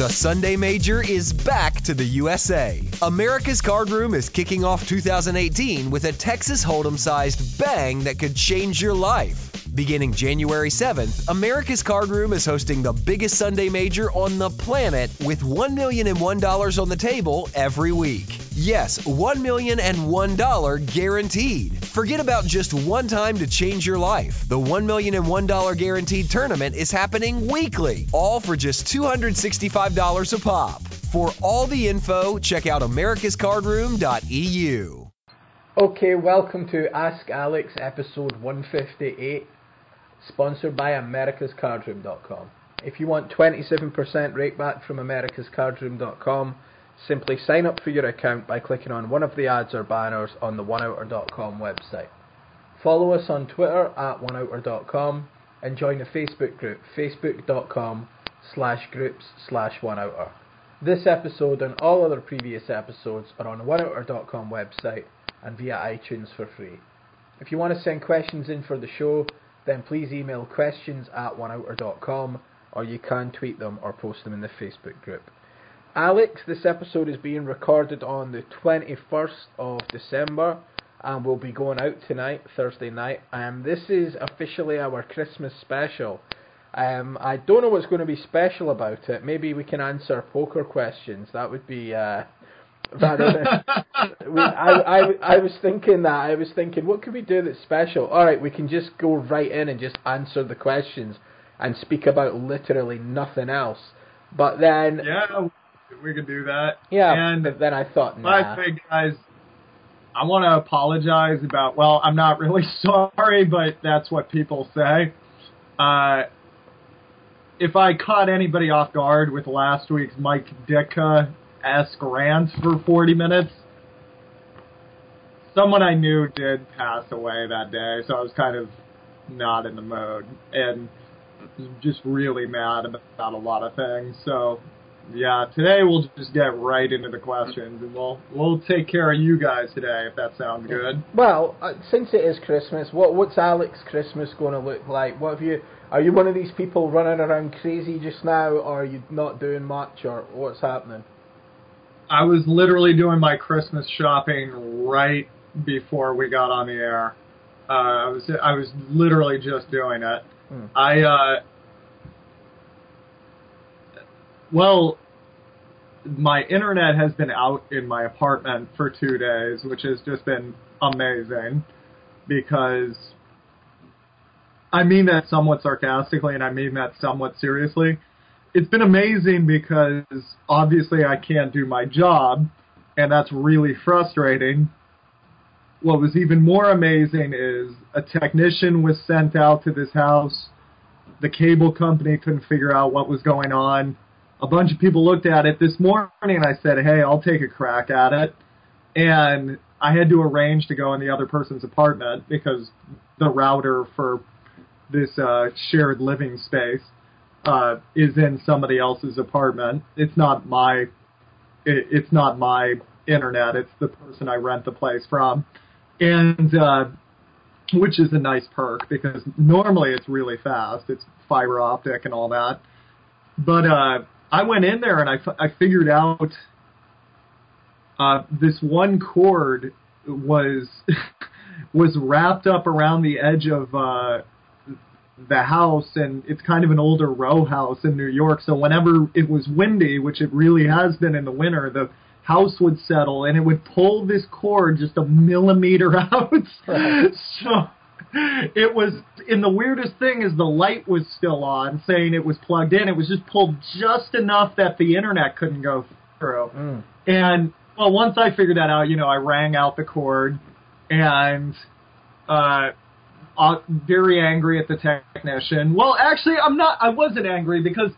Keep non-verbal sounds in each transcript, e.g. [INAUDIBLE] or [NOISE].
The Sunday Major is back to the USA. America's Card Room is kicking off 2018 with a Texas Hold'em sized bang that could change your life. Beginning January 7th, America's Card Room is hosting the biggest Sunday Major on the planet with $1 million and $1 on the table every week. Yes, $1 million and $1 guaranteed. Forget about just one time to change your life. The $1 million and $1 guaranteed tournament is happening weekly, all for just $265 a pop. For all the info, check out americascardroom.eu. Okay, welcome to Ask Alex episode 158, sponsored by americascardroom.com. If you want 27% rakeback from americascardroom.com, simply sign up for your account by clicking on one of the ads or banners on the oneouter.com website. Follow us on Twitter at oneouter.com and join the Facebook group facebook.com slash groups slash oneouter. This episode and all other previous episodes are on the oneouter.com website and via iTunes for free. If you want to send questions in for the show, then please email questions at oneouter.com or you can tweet them or post them in the Facebook group. Alex, this episode is being recorded on the 21st of December and we'll be going out tonight, Thursday night. Um, this is officially our Christmas special. Um, I don't know what's going to be special about it. Maybe we can answer poker questions. That would be uh, rather than, [LAUGHS] we, I, I, I was thinking that. I was thinking, what could we do that's special? All right, we can just go right in and just answer the questions and speak about literally nothing else. But then, Yeah, we could do that. yeah, And but then I thought, nah. way, guys, I want to apologize about. Well, I'm not really [LAUGHS] sorry, but that's what people say. Uh, if I caught anybody off guard with last week's Mike Ditka esque rant for 40 minutes, someone I knew did pass away that day, so I was kind of not in the mood and just really mad about a lot of things. So yeah, today we'll just get right into the questions, and we'll we'll take care of you guys today if that sounds good. Well, uh, since it is Christmas, what what's Alex Christmas going to look like? What have you? Are you one of these people running around crazy just now, or are you not doing much, or what's happening? I was literally doing my Christmas shopping right before we got on the air. Uh, I was I was literally just doing it. Hmm. I uh, well, my internet has been out in my apartment for two days, which has just been amazing because I mean that somewhat sarcastically and I mean that somewhat seriously. It's been amazing because obviously I can't do my job and that's really frustrating. What was even more amazing is a technician was sent out to this house. The cable company couldn't figure out what was going on. A bunch of people looked at it this morning and I said, "Hey, I'll take a crack at it." And I had to arrange to go in the other person's apartment because the router for this uh, shared living space uh, is in somebody else's apartment. It's not my it, it's not my internet. It's the person I rent the place from, and uh, which is a nice perk because normally it's really fast. It's fiber optic and all that. But uh, I went in there and I, f- I figured out uh, this one cord was [LAUGHS] was wrapped up around the edge of uh, the house, and it's kind of an older row house in New York. So whenever it was windy, which it really has been in the winter, the house would settle and it would pull this cord just a millimeter [LAUGHS] out. so it was, and the weirdest thing is the light was still on, saying it was plugged in. It was just pulled just enough that the internet couldn't go through. Mm. And well, once I figured that out, you know, I rang out the cord and uh, uh very angry at the technician. Well, actually, I'm not. I wasn't angry because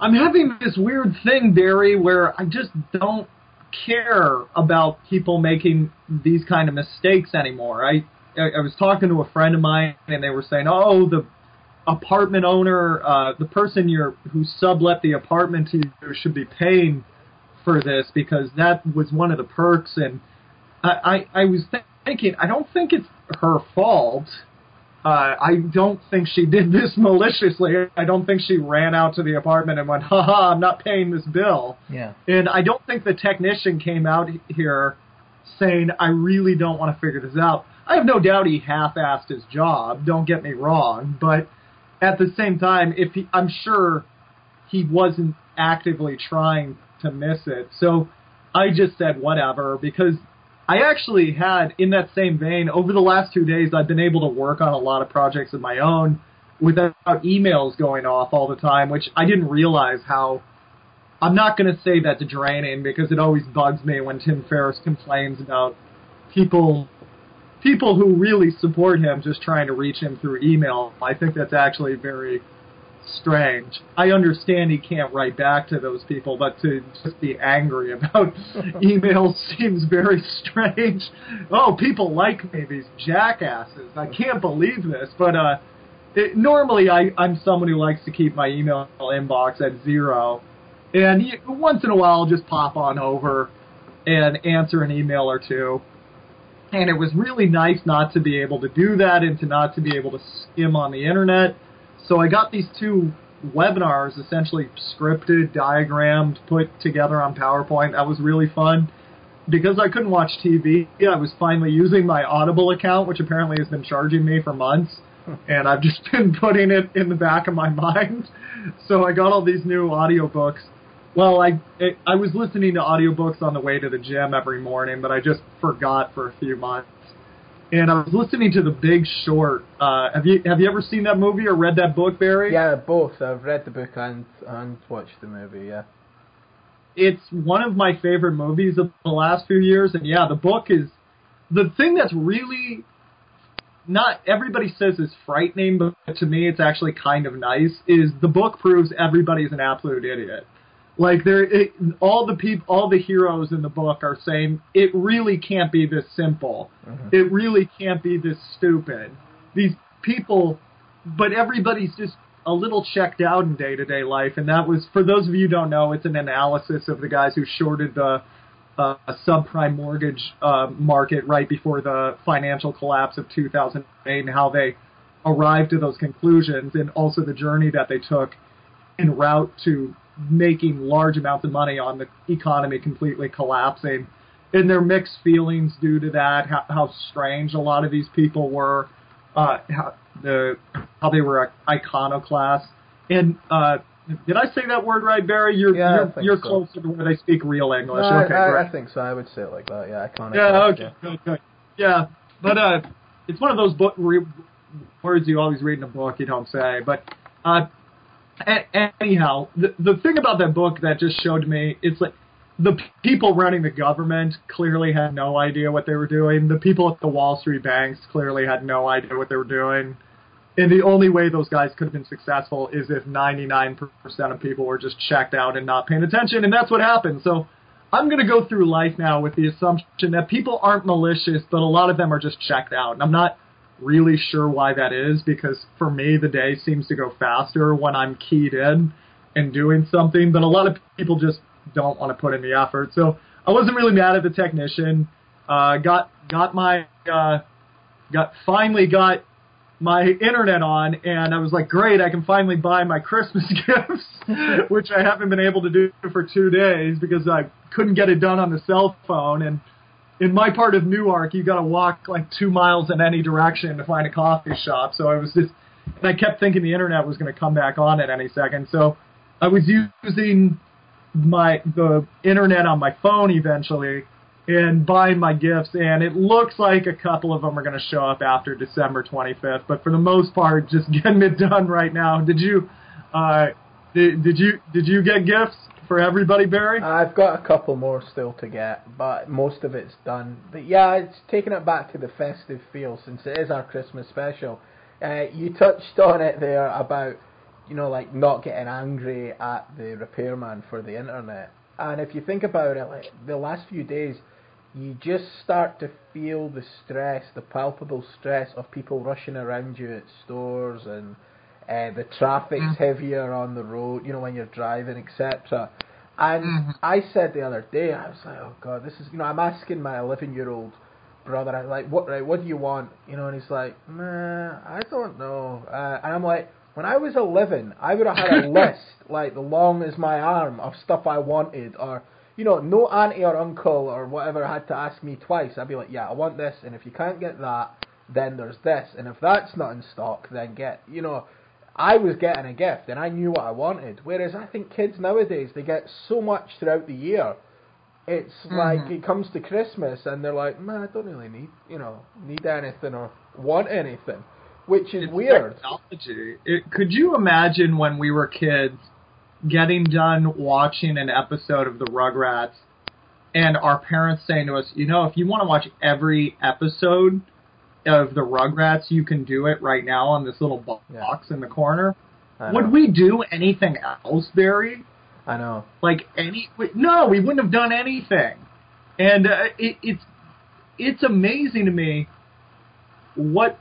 I'm having this weird thing, Barry, where I just don't care about people making these kind of mistakes anymore. I I, was talking to a friend of mine, and they were saying, "Oh, the apartment owner, uh, the person you're who sublet the apartment to you should be paying for this because that was one of the perks." And I I, I was th- thinking, I don't think it's her fault. Uh, I don't think she did this [LAUGHS] maliciously. I don't think she ran out to the apartment and went, haha, I'm not paying this bill. Yeah. And I don't think the technician came out here saying, I really don't want to figure this out. I have no doubt he half-assed his job. Don't get me wrong, but at the same time, if he, I'm sure he wasn't actively trying to miss it. So I just said whatever because I actually had, in that same vein, over the last two days, I've been able to work on a lot of projects of my own without emails going off all the time, which I didn't realize how. I'm not going to say that's draining because it always bugs me when Tim Ferriss complains about people people who really support him just trying to reach him through email. I think that's actually very strange. I understand he can't write back to those people, but to just be angry about [LAUGHS] emails seems very strange. Oh, people like me, these jackasses. I can't believe this. But uh, it, normally I, I'm someone who likes to keep my email inbox at zero. And once in a while I'll just pop on over and answer an email or two. And it was really nice not to be able to do that and to not to be able to skim on the internet so I got these two webinars essentially scripted, diagrammed, put together on PowerPoint. That was really fun. Because I couldn't watch TV, I was finally using my Audible account, which apparently has been charging me for months. And I've just [LAUGHS] been putting it in the back of my [LAUGHS] mind. So I got all these new audiobooks. Well, I I was listening to audiobooks on the way to the gym every morning, but I just forgot for a few months and I was listening to The Big Short. Uh, have you have you ever seen that movie or read that book, Barry? Yeah, both. I've read the book and and watched the movie. Yeah. It's one of my favorite movies of the last few years, and yeah, the book is the thing that's really not everybody says is frightening, but to me it's actually kind of nice. Is the book proves everybody's an absolute idiot. Like there, it, all the people, all the heroes in the book are saying it really can't be this simple. Mm-hmm. It really can't be this stupid. These people, but everybody's just a little checked out in day to day life, and that was for those of you who don't know, it's an analysis of the guys who shorted the uh, subprime mortgage uh, market right before the financial collapse of 2008, and how they arrived to those conclusions, and also the journey that they took en route to making large amounts of money on the economy completely collapsing. And their mixed feelings due to that, how, how strange a lot of these people were, uh, how, the, how they were iconoclasts. And uh, did I say that word right, Barry? You're yeah, you're, you're so. closer to where they speak real English. No, okay, I, great. I, think so. I would say it like that. Yeah, iconoclast. Yeah, okay, yeah. good, good. Yeah, but uh, it's one of those book re- words you always read in a book you don't say. But uh, anyhow, the the thing about that book that just showed me, it's like the people running the government clearly had no idea what they were doing. The people at the Wall Street banks clearly had no idea what they were doing. And the only way those guys could have been successful is if 99% of people were just checked out and not paying attention. And that's what happened. So I'm going to go through life now with the assumption that people aren't malicious, but a lot of them are just checked out. And I'm not really sure why that is because for me the day seems to go faster when I'm keyed in and doing something, but a lot of people just don't want to put in the effort. So I wasn't really mad at the technician. Uh, got got my uh, got finally got my internet on, and I was like, great, I can finally buy my Christmas [LAUGHS] gifts, which I haven't been able to do for two days because I couldn't get it done on the cell phone and in my part of Newark, you got to walk like two miles in any direction to find a coffee shop. So I was just, and I kept thinking the internet was going to come back on at any second. So I was using my the internet on my phone eventually and buying my gifts, and it looks like a couple of them are going to show up after December 25th. But for the most part, just [LAUGHS] getting it done right now. Did you? Uh, did, did you did you get gifts? For everybody, Barry? I've got a couple more still to get, but most of it's done. But yeah, it's taking it back to the festive feel since it is our Christmas special. Uh, you touched on it there about, you know, like not getting angry at the repairman for the internet. And if you think about it, like the last few days, you just start to feel the stress, the palpable stress of people rushing around you at stores and uh, the traffic's mm. heavier on the road, you know, when you're driving, etc. And mm-hmm. I said the other day, I was like, oh god, this is, you know, I'm asking my 11 year old brother, I'm like what right, what do you want? You know, and he's like, nah, I don't know. Uh, and I'm like, when I was 11, I would have had a [LAUGHS] list like the long as my arm of stuff I wanted, or you know, no auntie or uncle or whatever had to ask me twice. I'd be like, yeah, I want this, and if you can't get that, then there's this, and if that's not in stock, then get, you know. I was getting a gift and I knew what I wanted. Whereas I think kids nowadays they get so much throughout the year. It's mm-hmm. like it comes to Christmas and they're like, man, I don't really need you know need anything or want anything, which is it's weird. Technology. It, could you imagine when we were kids getting done watching an episode of the Rugrats and our parents saying to us, you know, if you want to watch every episode of the Rugrats, you can do it right now on this little box yeah. in the corner. Would we do anything else, Barry? I know. Like any? No, we wouldn't have done anything. And uh, it, it's it's amazing to me what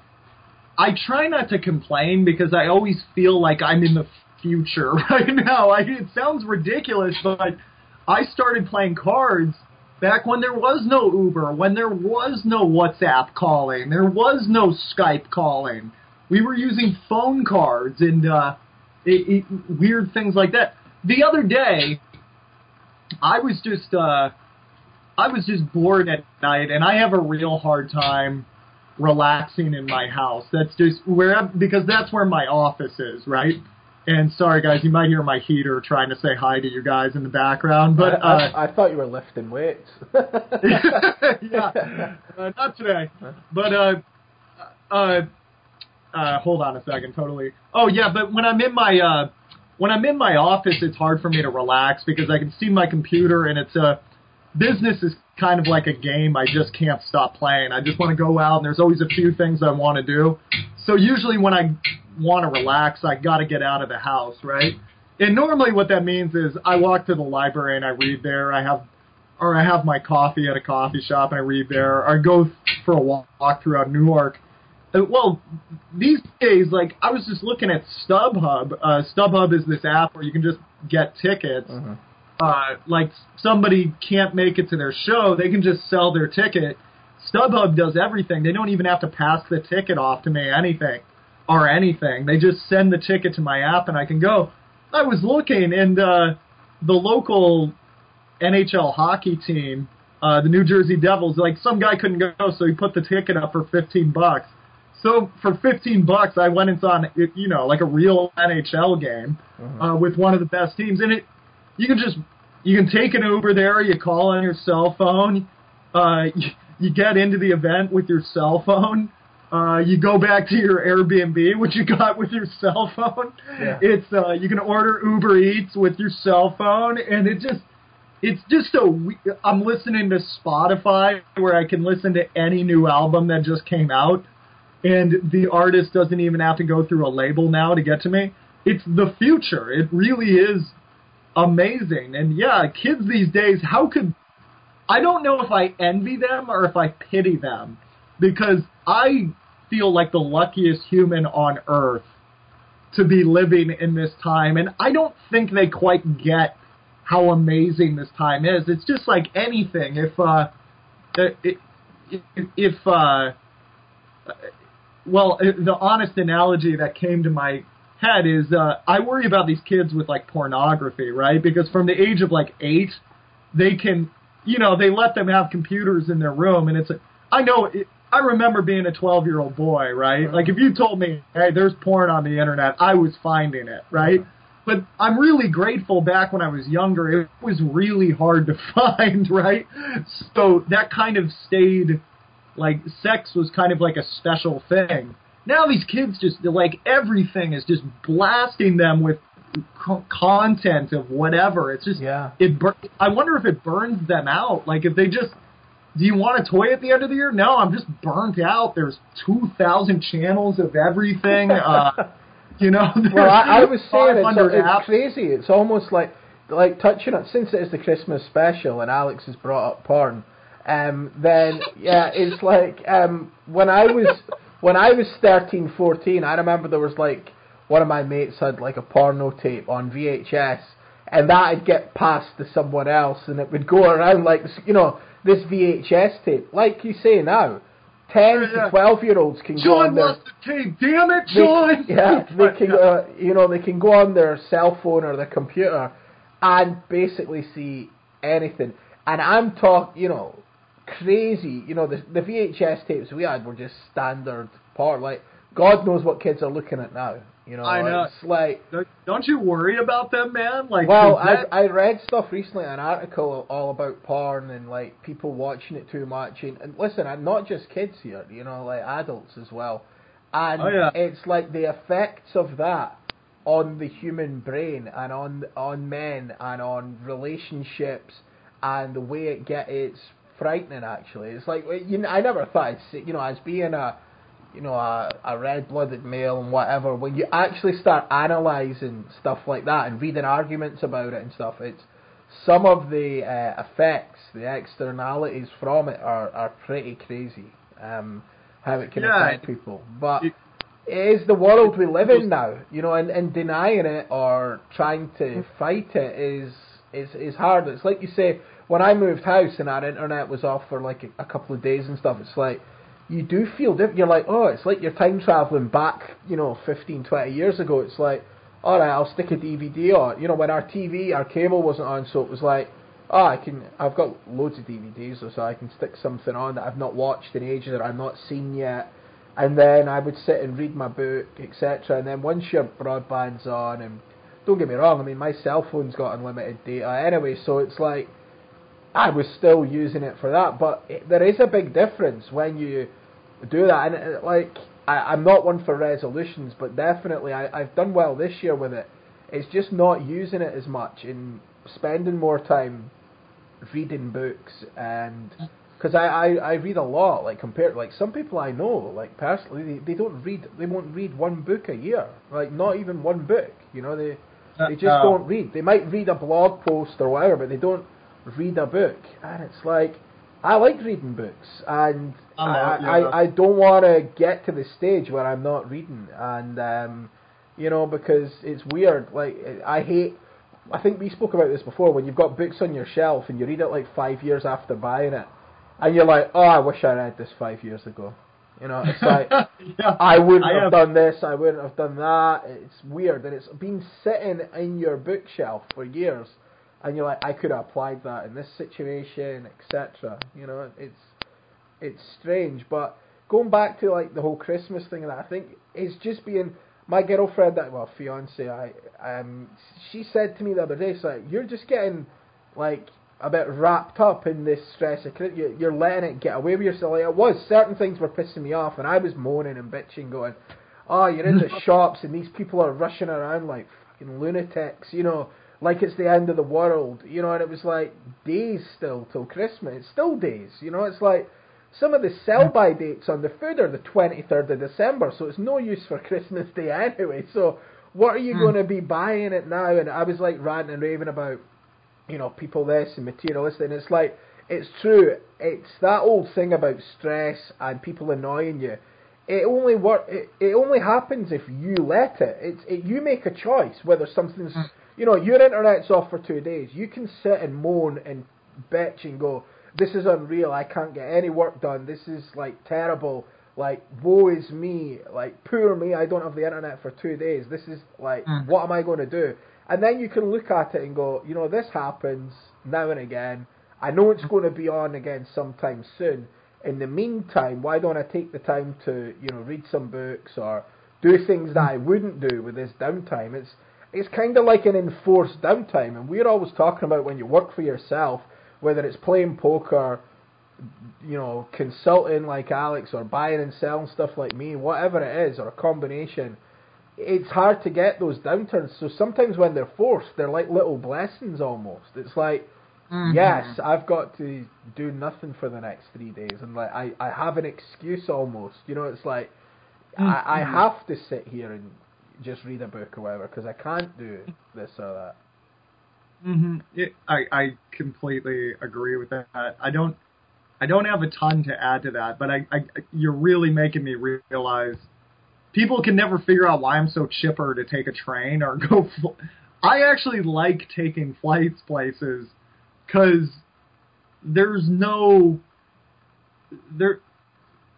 I try not to complain because I always feel like I'm in the future [LAUGHS] right now. I, it sounds ridiculous, but I started playing cards back when there was no Uber, when there was no WhatsApp calling, there was no Skype calling. We were using phone cards and uh, it, it, weird things like that. The other day, I was just uh, I was just bored at night, and I have a real hard time relaxing in my house. That's just where because that's where my office is, right? And sorry, guys, you might hear my heater trying to say hi to you guys in the background. But I, I, uh, I thought you were lifting weights. [LAUGHS] [LAUGHS] yeah, uh, not today. But uh, uh, uh, hold on a second, totally. Oh yeah, but when I'm in my uh, when I'm in my office, it's hard for me to relax because I can see my computer and it's a business is kind of like a game. I just can't stop playing. I just want to go out and there's always a few things I want to do. So usually when I want to relax, I got to get out of the house, right? And normally what that means is I walk to the library and I read there. I have, or I have my coffee at a coffee shop and I read there. Or I go for a walk throughout Newark. Well, these days, like I was just looking at StubHub. Uh, StubHub is this app where you can just get tickets. Mm-hmm. Uh, like somebody can't make it to their show, they can just sell their ticket. StubHub does everything. They don't even have to pass the ticket off to me anything or anything. They just send the ticket to my app and I can go. I was looking and uh, the local NHL hockey team, uh, the New Jersey Devils, like some guy couldn't go, so he put the ticket up for 15 bucks. So for 15 bucks, I went and saw, an, you know, like a real NHL game mm-hmm. uh, with one of the best teams, and it you can just you can take an Uber there. You call on your cell phone. Uh, you, you get into the event with your cell phone. Uh, you go back to your Airbnb, which you got with your cell phone. Yeah. It's uh, you can order Uber Eats with your cell phone, and it just it's just so I'm listening to Spotify where I can listen to any new album that just came out, and the artist doesn't even have to go through a label now to get to me. It's the future. It really is amazing. And yeah, kids these days, how could I don't know if I envy them or if I pity them because I feel like the luckiest human on earth to be living in this time. And I don't think they quite get how amazing this time is. It's just like anything. If, uh, if, if, uh, well, the honest analogy that came to my head is, uh, I worry about these kids with like pornography, right? Because from the age of like eight, they can, you know, they let them have computers in their room and it's, I know it, I remember being a 12 year old boy, right? Like if you told me, hey, there's porn on the internet, I was finding it, right? But I'm really grateful back when I was younger, it was really hard to [LAUGHS] find, right? So that kind of stayed, like, sex was kind of like a special thing. Now these kids just, like, everything is just blasting them with content of whatever. It's just, yeah. it. Bur- I wonder if it burns them out. Like if they just do you want a toy at the end of the year? No, I'm just burnt out. There's 2,000 channels of everything. [LAUGHS] Uh, you know, well, I, I was saying it's, it's crazy. It's almost like like touching on since it is the Christmas special and Alex has brought up porn. Um, then yeah, it's like um, when I was when I was 13, 14, I remember there was like one of my mates had like a porno tape on VHS and that'd get passed to someone else, and it would go around like you know this VHS tape, like you say now. Ten Yeah. to twelve year olds can go John on their the. Damn it, they- John. [LAUGHS] yeah, [LAUGHS] they can, uh, you know, they can go on their cell phone or their computer and basically see anything. And I'm talk, you know, crazy. You know, the the VHS tapes we had were just standard part. Like, God knows what kids are looking at now. You know, I know. it's like. Don't- you worry about them, man? Like, Well, 'cause I that- I read stuff recently, an article all about porn and like people watching it too much. And, and listen, and not just kids here, you know, like adults as well. And Oh, yeah. it's like the effects of that on the human brain and on on men and on relationships and the way it get it's frightening. Actually, it's like you know, I never thought I'd see, you know as being a you know, a, a red-blooded male and whatever, when you actually start analysing stuff like that and reading arguments about it and stuff, it's some of the uh, effects, the externalities from it are, are pretty crazy. Um, how it can Yeah, affect people, but it- it is the world we live in now, you know, and, and denying it or trying to fight it is is is hard. It's like you say, when I moved house and our internet was off for like a, a couple of days and stuff, it's like you do feel different. You're like, oh, it's like you're time traveling back, you know, 15, 20 years ago. It's like, all right, I'll stick a DVD on. You know, when our TV, our cable wasn't on, so it was like, oh, I can, I've got loads of DVDs, so I can stick something on that I've not watched in ages or I've not seen yet. And then I would sit and read my book, etc. And then once your broadband's on, and don't get me wrong, I mean, my cell phone's got unlimited data anyway, so it's like, I was still using it for that, but it, there is a big difference when you do that. And it, like, I, I'm not one for resolutions, but definitely I, I've done well this year with it. It's just not using it as much and spending more time reading books and mm. because I, I I read a lot like compared like some people I know like personally they, they don't read they won't read one book a year like not even one book you know they uh, they just Uh, don't read they might read a blog post or whatever but they don't read a book and it's like I like reading books and I I, I. I don't want to get to the stage where I'm not reading and um you know because it's weird like I hate I think we spoke about this before when you've got books on your shelf and you read it like five years after buying it, and you're like, oh, I wish I read this five years ago. You know, it's like [LAUGHS] yeah. I wouldn't I have have- done this, I wouldn't have done that. It's weird, and it's been sitting in your bookshelf for years, and you're like, I could have applied that in this situation, etc. You know, it's it's strange, but going back to like the whole Christmas thing, and that, I think it's just being my girlfriend, that well, fiance, I um, she said to me the other day, it's like you're just getting like a bit wrapped up in this stress you're letting it get away with yourself. Like it was certain things were pissing me off, and I was moaning and bitching, going, "Oh, you're in the [LAUGHS] shops and these people are rushing around like fucking lunatics," you know, like it's the end of the world, you know. And it was like days still till Christmas. It's still days, you know. It's like some of the sell-by mm. dates on the food are the 23rd of December, so it's no use for [LAUGHS] Christmas Day anyway. So what are you hmm. going to be buying it now? And I was like ranting and raving about, you know, people this and materialistic, and it's like, it's true. It's that old thing about stress and people annoying you. It only work. It, it only happens if you let it. It's it, you make a choice whether something's. Hmm. You know, your internet's off for two days. You can sit and moan and bitch and go, "This is unreal. I can't get any work done. This is like terrible. Like woe is me. Like poor me. I don't have the internet for two days. This is like Mm. what am I going to do?" And then you can look at it and go, you know, this happens now and again. I know it's going to be on again sometime soon. In the meantime, why don't I take the time to, you know, read some books or do things that I wouldn't do with this downtime? It's it's kind of like an enforced downtime, and we're always talking about when you work for yourself, whether it's playing poker, you know, consulting like Alex, or buying and selling stuff like me, whatever it is, or a combination. It's hard to get those downturns. So sometimes when they're forced, they're like little blessings almost. It's like Mhm. yes, I've got to do nothing for the next three days, and like I, I have an excuse almost. You know, it's like I, I Mhm. have to sit here and just read a book or whatever because I can't do this or that. hmm It, I I completely agree with that. I don't I don't have a ton to add to that, but I, I you're really making me realize people can never figure out why I'm so chipper to take a train or [LAUGHS] go fl- I actually like taking flights places because there's no there.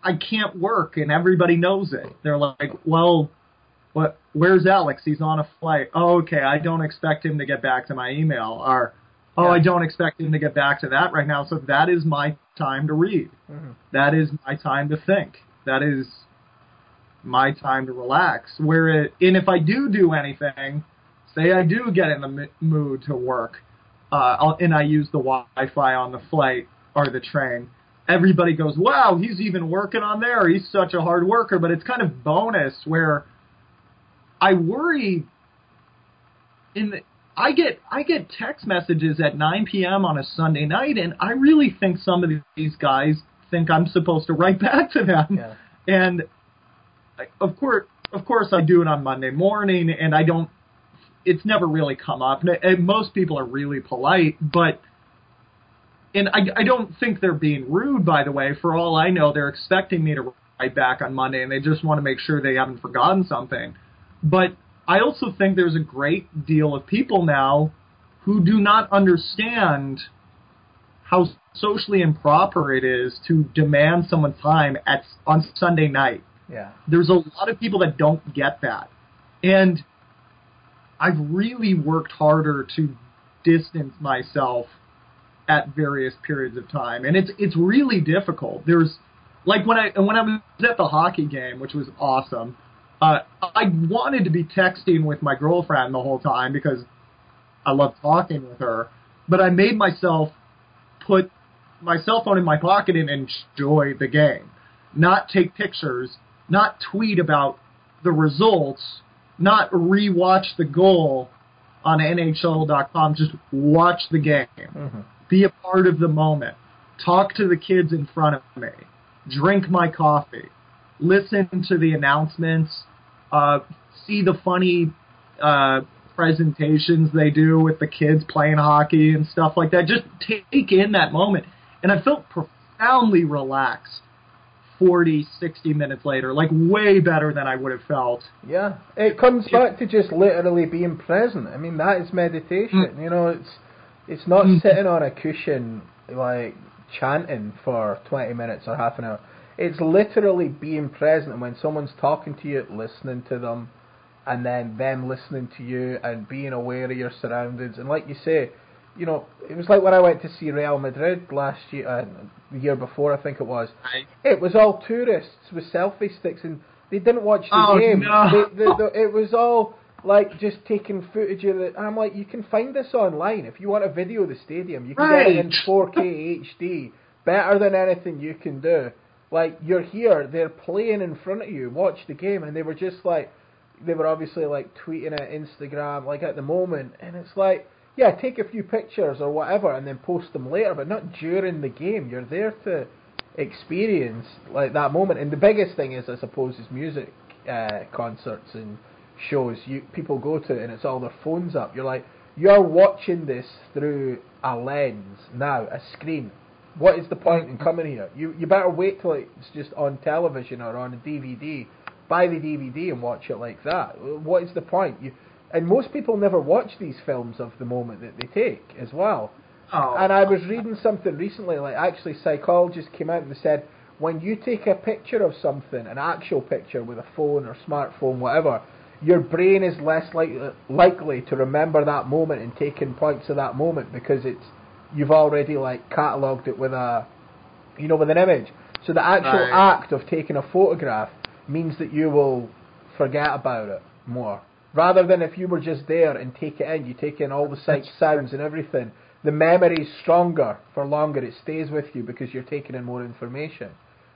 I can't work, and everybody knows it. They're like, well, what? Where's Alex? He's on a flight. Oh, okay. I don't expect him to get back to my email. Or, oh, I don't expect him to get back to that right now. So that is my time to read. Mm-hmm. That is my time to think. That is my time to relax. Where it, and if I do do anything, say I do get in the m- mood to work, uh, I'll, and I use the Wi-Fi on the flight or the train, everybody goes, "Wow, he's even working on there. He's such a hard worker." But it's kind of bonus where I worry. In the, I get I get text messages at 9 p.m. on a Sunday night, and I really think some of these guys think I'm supposed to write [LAUGHS] back to them. Yeah. And I, of course, of course, I do it on Monday morning, and I don't. It's never really come up. And, and most people are really polite, but and I, I don't think they're being rude. By the way, for all I know, they're expecting me to write back on Monday, and they just want to make sure they haven't forgotten something. But I also think there's a great deal of people now who do not understand how socially improper it is to demand someone's time at on Sunday night. Yeah. There's a lot of people that don't get that. And I've really worked harder to distance myself at various periods of time. And it's it's really difficult. There's like when I when I was at the hockey game, which was awesome, uh, I wanted to be texting with my girlfriend the whole time because I love talking with her. But I made myself put my cell phone in my pocket and enjoy the game, not take pictures, not tweet about the results, not rewatch the goal on NHL.com. Just watch the game, Mm-hmm. be a part of the moment, talk to the kids in front of me, drink my coffee, listen to the announcements, uh, see the funny uh, presentations they do with the kids playing hockey and stuff like that. Just take in that moment. And I felt profoundly relaxed 40, 60 minutes later, like way better than I would have felt. Yeah, it comes back to just literally being present. I mean, that is meditation. You know, it's it's not Mm. sitting on a cushion like chanting for twenty minutes or half an hour. It's literally being present. And when someone's talking to you, listening to them, and then them listening to you, and being aware of your surroundings. And like you say, you know, it was like when I went to see Real Madrid last year, uh, the year before, I think it was. It was all tourists with selfie sticks, and they didn't watch the Oh, game. no. They, they, they, it was all like just taking footage of it. I'm like, you can find this online if you want a video of the stadium. You can get it in 4K HD, better than anything you can do. Like you're here, they're playing in front of you. Watch the game, and they were just like, they were obviously like tweeting it, Instagram, like at the moment, and it's like. Yeah, take a few pictures or whatever and then post them later, but not during the game. You're there to experience like that moment. And the biggest thing is, I suppose, is music uh, concerts and shows you people go to, and it's all their phones up. You're like, you're watching this through a lens now, a screen. What is the point in coming here? You you better wait till it's just on television or on a DVD. Buy the DVD and watch it like that. What is the point? You and most people never watch these films of the moment that they take as well. Oh, And I was reading something recently, like actually psychologists came out and said when you take a picture of something, an actual picture with a phone or smartphone, whatever, your brain is less likely likely to remember that moment and taking points of that moment because it's you've already like catalogued it with a you know with an image. So the actual Right. act of taking a photograph means that you will forget about it more. Rather than if you were just there and take it in, you take in all the sights, sounds, and everything. The memory is stronger for longer. It stays with you because you're taking in more information.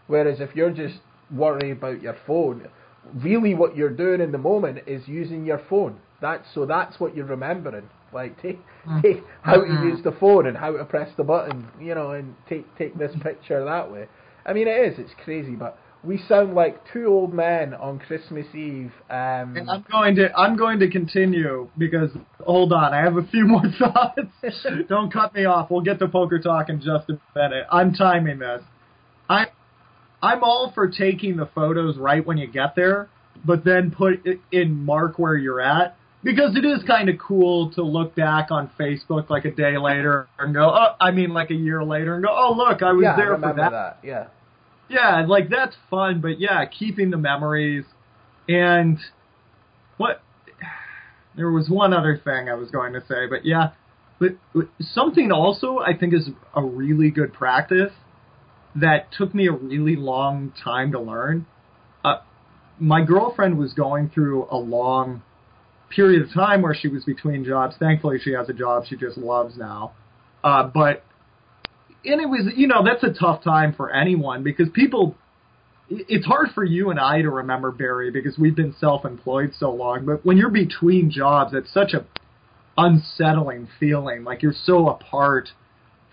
Whereas if you're just worried about your phone, really what you're doing in the moment is using your phone. That's so that's what you're remembering. Like take take how to Mhm. use the phone and how to press the button, you know, and take take this picture that way. I mean, it is. It's crazy, but we sound like two old men on Christmas Eve. Um, And I'm going to I'm going to continue because hold on, I have a few [LAUGHS] more thoughts. [LAUGHS] Don't cut me off. We'll get to poker talk in just a minute. I'm timing this. I I'm all for taking the photos right when you get there, but then put it in mark where you're at. Because it is kind of cool to look back on Facebook like a day later and go, oh, I mean, like a year later and go, oh, look, I was yeah, I there for that. that. Yeah. Yeah, like that's fun, but yeah, keeping the memories and what there was one other thing I was going to say, but yeah, but something also I think is a really good practice that took me a really long time to learn. Uh, my girlfriend was going through a long period of time where she was between jobs. Thankfully, she has a job she just loves now. Uh, but and it was you know that's a tough time for anyone because people it's hard for you and I to remember Barry because we've been self-employed so long but when you're between jobs it's such a unsettling feeling like you're so apart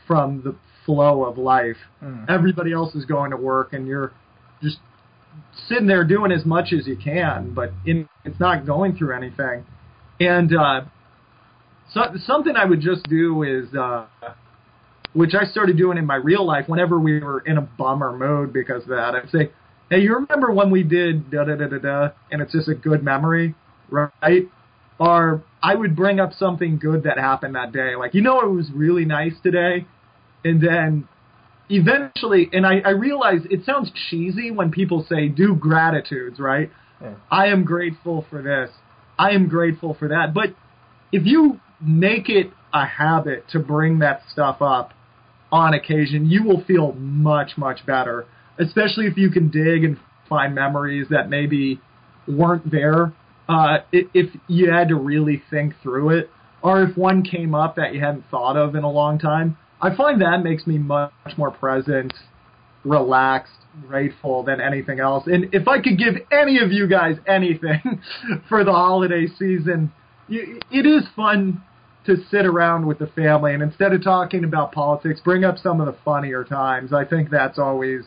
from the flow of life Mm. everybody else is going to work and you're just sitting there doing as much as you can but in, it's not going through anything and uh so, something I would just do is uh which I started doing in my real life whenever we were in a bummer mode because of that. I'd say, hey, you remember when we did da da da da da, and it's just a good memory, right? Or I would bring up something good that happened that day. Like, you know, it was really nice today. And then eventually, and I, I realize it sounds cheesy when people say do gratitudes, right? Yeah. I am grateful for this. I am grateful for that. But if you make it a habit to bring that stuff up on occasion, you will feel much, much better. Especially if you can dig and find memories that maybe weren't there. Uh, if you had to really think through it, or if one came up that you hadn't thought of in a long time, I find that makes me much more present, relaxed, grateful than anything else. And if I could give any of you guys anything [LAUGHS] for the holiday season, it is fun to sit around with the family and instead of talking about politics, bring up some of the funnier times. I think that's always,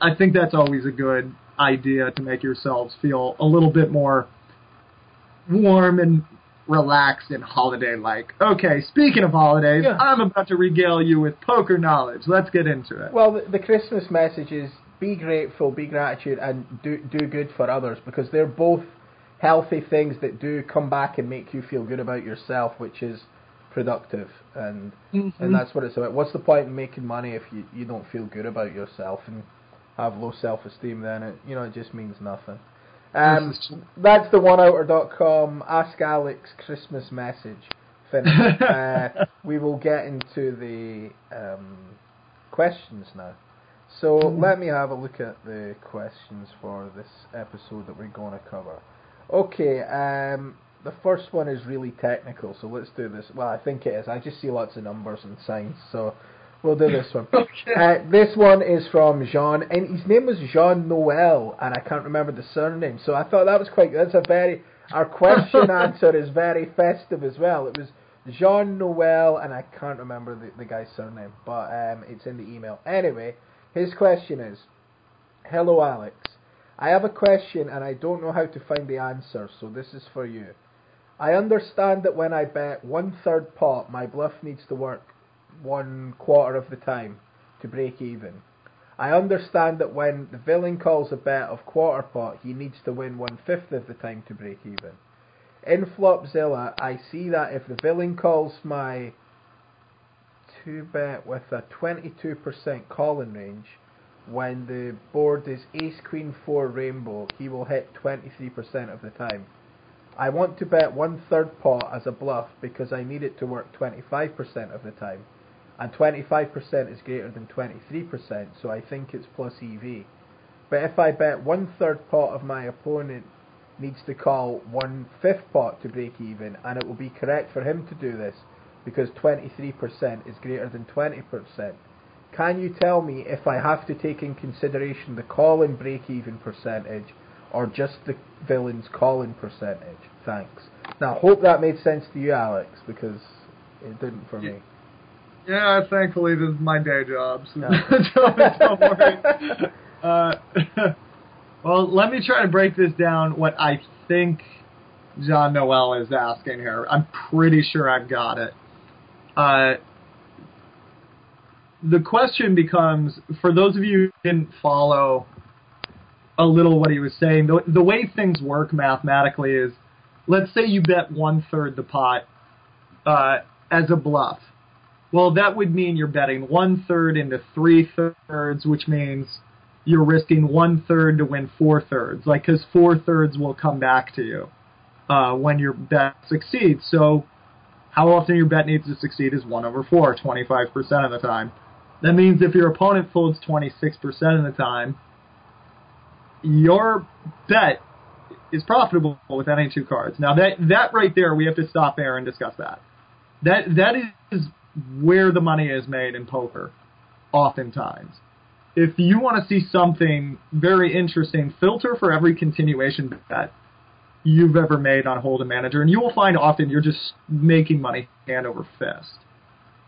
I think that's always a good idea to make yourselves feel a little bit more warm and relaxed and holiday like. Okay, speaking of holidays, Yeah. I'm about to regale you with poker knowledge. Let's get into it. Well, the, the Christmas message is be grateful, be gratitude, and do do good for others because they're both healthy things that do come back and make you feel good about yourself, which is productive, and and mm-hmm. that's what it's about. What's the point in making money if you you don't feel good about yourself and have low self esteem? Then it you know it just means nothing. Um, that's the oneouter.com. Ask Alex Christmas message. Finished. [LAUGHS] uh, we will get into the um, questions now. So let me have a look at the questions for this episode that we're going to cover. Okay, um, the first one is really technical, so let's do this. Well, I think it is. I just see lots of numbers and signs, so we'll do this one. [LAUGHS] Okay. Uh, this one is from Jean, and his name was Jean Noel, and I can't remember the surname. So I thought that was quite. That's a very. Our question [LAUGHS] answer is very festive as well. It was Jean Noel, and I can't remember the, the guy's surname, but um, it's in the email. Anyway, his question is, "Hello, Alex. I have a question, and I don't know how to find the answer. So this is for you. I understand that when I bet one third pot, my bluff needs to work one quarter of the time to break even. I understand that when the villain calls a bet of quarter pot, he needs to win one fifth of the time to break even. In Flopzilla, I see that if the villain calls my two bet with a 22% calling range, when the board is ace queen 4 rainbow, he will hit 23% of the time. I want to bet one third pot as a bluff because I need it to work 25% of the time. And 25% is greater than 23%, so I think it's plus EV. But if I bet one third pot of my opponent needs to call one fifth pot to break even, and it will be correct for him to do this because 23% is greater than 20%. Can you tell me if I have to take in consideration the call and break even percentage or just the villain's calling percentage? Thanks. Now, hope that made sense to you, Alex, because it didn't for me. Yeah, thankfully this is my day job, so Yeah. don't, [LAUGHS] don't worry. [LAUGHS] Uh, [LAUGHS] well, let me try to break this down. What I think John Noel is asking here, I'm pretty sure I've got it. Uh, the question becomes, for those of you who didn't follow a little what he was saying, the, the way things work mathematically is let's say you bet one third the pot uh, as a bluff. Well, that would mean you're betting one third into three thirds, which means you're risking one third to win four thirds. Like, because four thirds will come back to you uh, when your bet succeeds. So, how often your bet needs to succeed is one over four, 25% of the time. That means if your opponent folds 26% of the time, your bet is profitable with any two cards. Now that that right there, we have to stop there and discuss that. That that is where the money is made in poker, oftentimes. If you want to see something very interesting, filter for every continuation bet you've ever made on Hold'em Manager, and you will find often you're just making money hand over fist.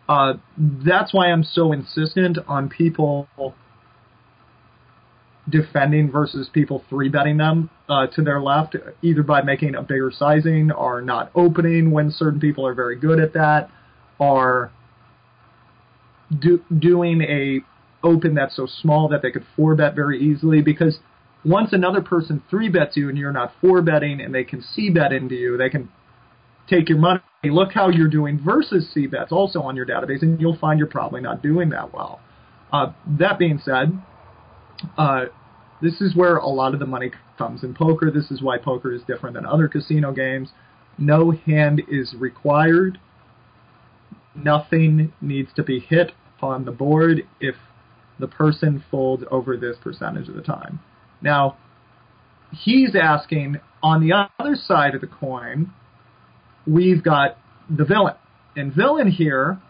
Uh, that's why I'm so insistent on people defending versus people three betting them uh, to their left, either by making a bigger sizing or not opening when certain people are very good at that, or do, doing a open that's so small that they could four bet very easily. Because once another person three bets you and you're not four betting, and they can c bet into you, they can take your money. Look how you're doing versus c bets also on your database, and you'll find you're probably not doing that well. Uh, that being said, uh, this is where a lot of the money comes in poker. This is why poker is different than other casino games. No hand is required. Nothing needs to be hit on the board if the person folds over this percentage of the time. Now, he's asking on the other side of the coin, we've got the villain. And villain here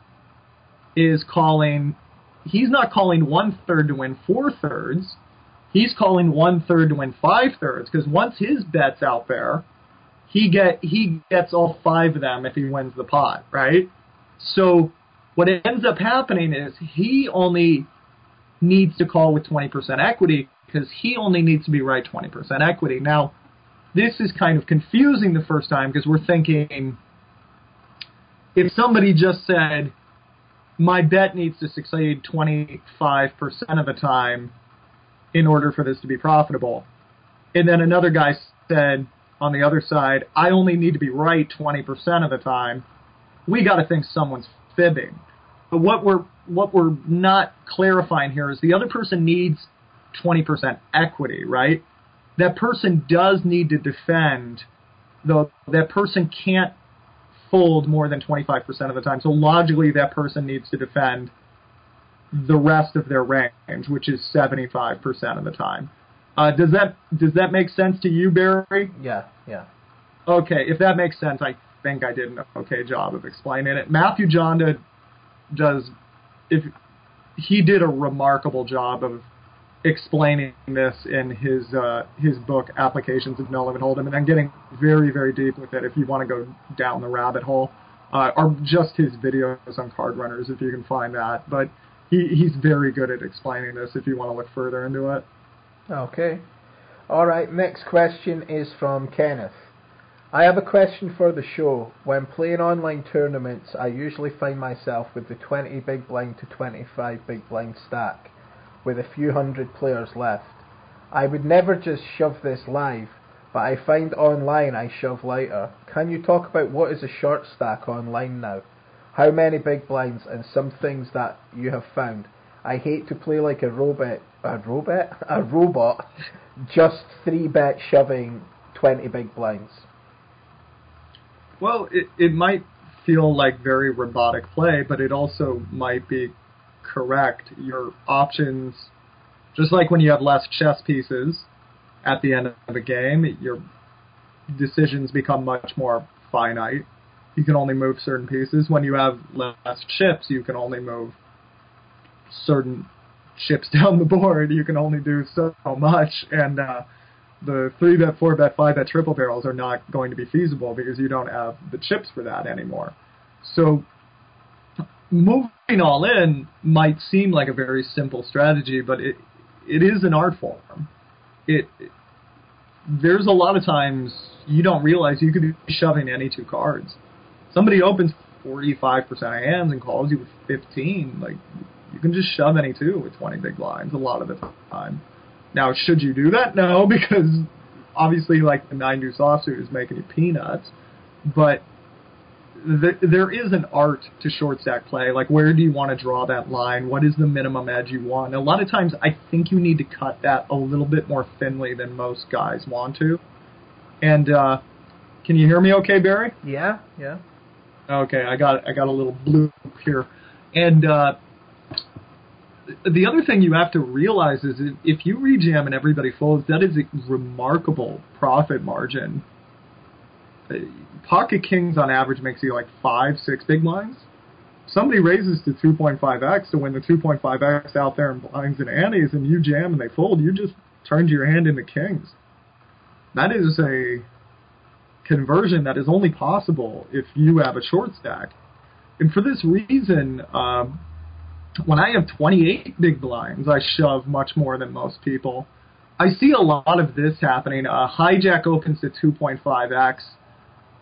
is calling he's not calling one third to win four thirds. He's calling one third to win five thirds because once his bet's out there, he get he gets all five of them if he wins the pot, right? So what ends up happening is he only needs to call with 20% equity because he only needs to be right 20% equity. Now, this is kind of confusing the first time because we're thinking if somebody just said my bet needs to succeed 25% of the time in order for this to be profitable. And then another guy said on the other side, I only need to be right 20% of the time. We got to think someone's fibbing. But what we're what we're not clarifying here is the other person needs 20% equity, right? That person does need to defend though that person can't fold more than 25% of the time. So logically, that person needs to defend the rest of their range, which is 75% of the time. Uh, does that does that make sense to you, Barry? Yeah, yeah. Okay, if that makes sense, I think I did an okay job of explaining it. Matthew Janda does if he did a remarkable job of explaining this in his uh, his book Applications of No Limit Hold'em, and I'm getting very very deep with it. If you want to go down the rabbit hole, uh, or just his videos on CardRunners, if you can find that. But he he's very good at explaining this. If you want to look further into it. Okay. All right. Next question is from Kenneth. I have a question for the show. When playing online tournaments, I usually find myself with the 20 big blind to 25 big blind stack with a few hundred players left. I would never just shove this live, but I find online I shove lighter. Can you talk about what is a short stack online now? How many big blinds and some things that you have found? I hate to play like a robot, a robot, [LAUGHS] a robot, just three bet shoving twenty big blinds. Well, it it might feel like very robotic play, but it also might be correct, your options, just like when you have less chess pieces at the end of a game, your decisions become much more finite. You can only move certain pieces. When you have less chips, you can only move certain chips [LAUGHS] down the board. You can only do so much, and uh, the three bet, four bet, five bet triple barrels are not going to be feasible because you don't have the chips for that anymore. So moving all in might seem like a very simple strategy, but it it is an art form. It, it there's a lot of times you don't realize you could be shoving any two cards. Somebody opens 45% of hands and calls you with 15. Like you can just shove any two with 20 big blinds a lot of the time. Now, should you do that? No, [LAUGHS] because obviously, like the nine offsuit is making you peanuts, but th- there is an art to short stack play. Like, where do you want to draw that line? What is the minimum edge you want? And a lot of times, I think you need to cut that a little bit more thinly than most guys want to. And uh, can you hear me, okay, Barry? Yeah, yeah. Okay, I got I got a little bloop here, and uh, the other thing you have to realize is if you rejam and everybody folds, that is a remarkable profit margin. Pocket kings on average makes you like five, six big blinds. Somebody raises to 2.5x to win the 2.5x out there in blinds and antes, and you jam and they fold. You just turned your hand into kings. That is a conversion that is only possible if you have a short stack. And for this reason, um, when I have 28 big blinds, I shove much more than most people. I see a lot of this happening. Uh, hijack opens to 2.5x.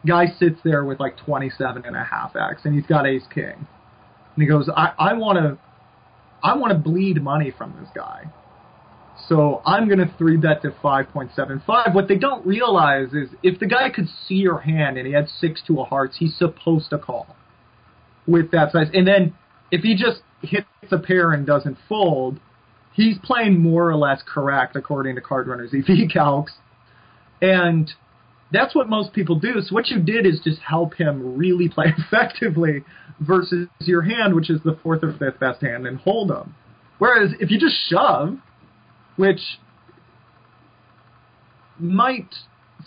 Guy sits there with like 27.5x, and he's got ace king. And he goes, I, I want to, I want to bleed money from this guy. So I'm going to three bet to 5.75. What they don't realize is if the guy could see your hand and he had six to a hearts, he's supposed to call with that size. And then if he just hits a pair and doesn't fold, he's playing more or less correct according to Card Runner's EV [LAUGHS] calcs. And that's what most people do. So what you did is just help him really play [LAUGHS] effectively versus your hand, which is the fourth or fifth best hand, and hold him. Whereas if you just shove, which might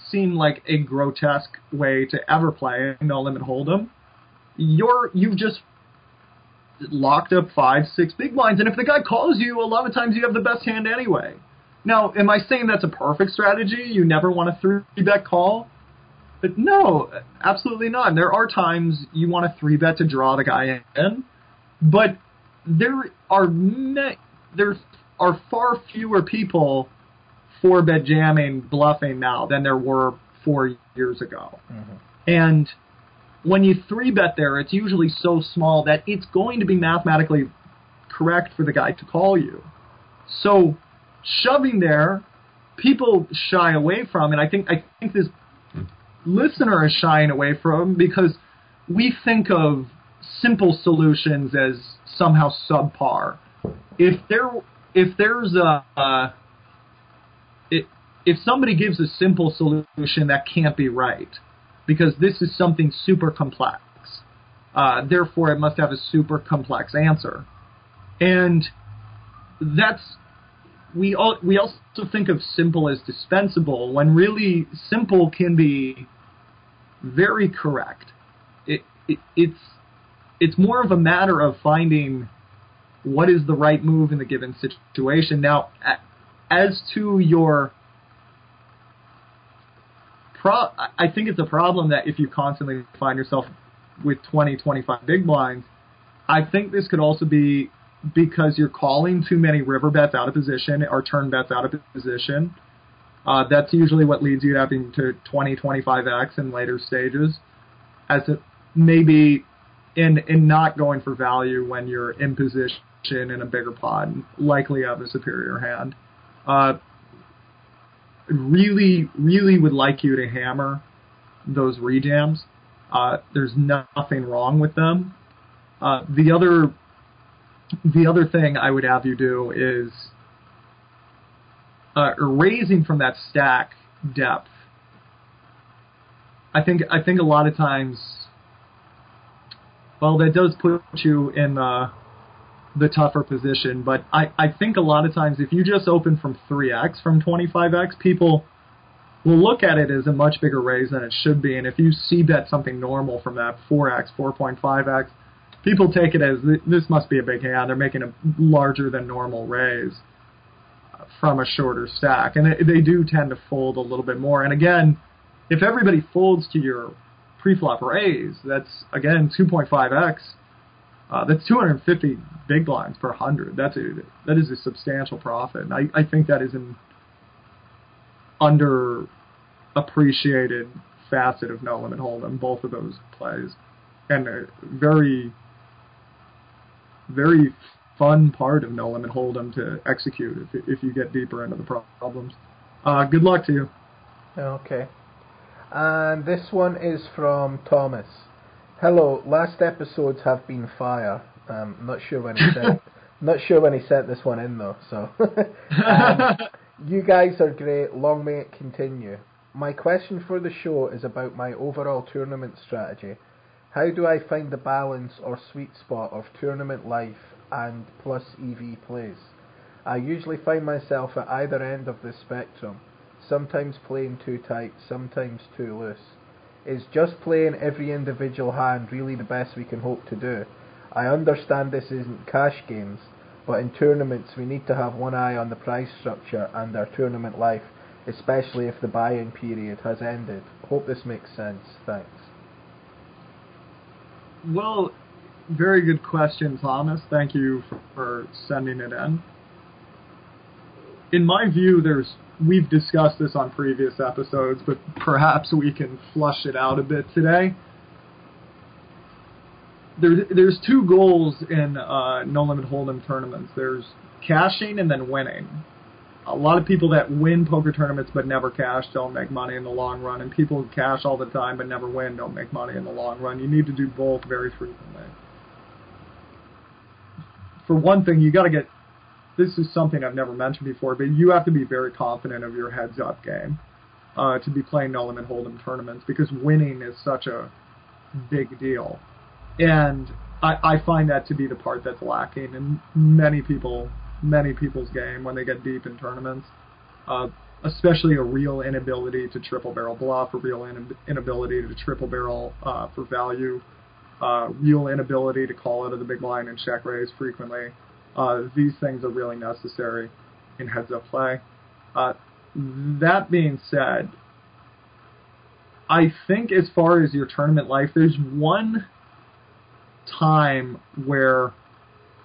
seem like a grotesque way to ever play no limit hold'em, you're you've just locked up five, six big blinds, and if the guy calls you, a lot of times you have the best hand anyway. Now, am I saying that's a perfect strategy? You never want a three bet call? But no, absolutely not. And there are times you want a three bet to draw the guy in, but there are me- there are far fewer people four bet jamming bluffing now than there were four years ago. Mm-hmm. And when you three bet there, it's usually so small that it's going to be mathematically correct for the guy to call you. So shoving there, people shy away from, and I think I think this listener is shying away from because we think of simple solutions as somehow subpar. If there if there's a uh, if somebody gives a simple solution that can't be right because this is something super complex. Uh, therefore, it must have a super complex answer. And that's we all, we also think of simple as dispensable when really simple can be very correct. It, it it's it's more of a matter of finding what is the right move in the given situation. Now, as to your pro- I think it's a problem that if you constantly find yourself with 20, 25 big blinds, I think this could also be because you're calling too many river bets out of position or turn bets out of position. Uh, that's usually what leads you to having to 20, 25x in later stages, as it maybe in in not going for value when you're in position in a bigger pot, likely have a superior hand. Uh, really, really would like you to hammer those rejams. Uh, there's nothing wrong with them. Uh, the other, the other thing I would have you do is uh, raising from that stack depth. I think I think a lot of times, well, that does put you in uh, the tougher position. But I, I think a lot of times if you just open from 3x from 25x, people will look at it as a much bigger raise than it should be. And if you c bet something normal from that 4x, 4.5x, people take it as this must be a big hand. They're making a larger than normal raise from a shorter stack. And they, they do tend to fold a little bit more. And again, if everybody folds to your pre-flop raise, that's again 2.5x uh, that's 250 big blinds per hundred. That's a that is a substantial profit. And I, I think that is an underappreciated facet of no limit hold'em. Both of those plays, and a very very fun part of no limit hold'em to execute if if you get deeper into the problems. Uh, good luck to you. Okay. And this one is from Thomas. Hello, last episodes have been fire. Um, not sure when he sent. [LAUGHS] not sure when he sent this one in though. So, [LAUGHS] um, you guys are great. Long may it continue. My question for the show is about my overall tournament strategy. How do I find the balance or sweet spot of tournament life and plus EV plays? I usually find myself at either end of this spectrum, sometimes playing too tight, sometimes too loose. Is just playing every individual hand really the best we can hope to do? I understand this isn't cash games, but in tournaments we need to have one eye on the price structure and our tournament life, especially if the buy-in period has ended. Hope this makes sense. Thanks. Well, very good question, Thomas. Thank you for sending it in. In my view, there's we've discussed this on previous episodes, but perhaps we can flush it out a bit today. There, there's two goals in uh, no limit hold'em tournaments. There's cashing and then winning. A lot of people that win poker tournaments but never cash don't make money in the long run, and people who cash all the time but never win don't make money in the long run. You need to do both very frequently. For one thing, you got to get this is something I've never mentioned before, but you have to be very confident of your heads up game uh, to be playing no limit hold'em tournaments because winning is such a big deal, and I, I find that to be the part that's lacking in many people many people's game when they get deep in tournaments. Uh, especially a real inability to triple barrel bluff, a real in- inability to triple barrel uh, for value, uh, real inability to call out of the big blind and check raise frequently. Uh, these things are really necessary in heads up play. Uh, that being said, I think as far as your tournament life, there's one time where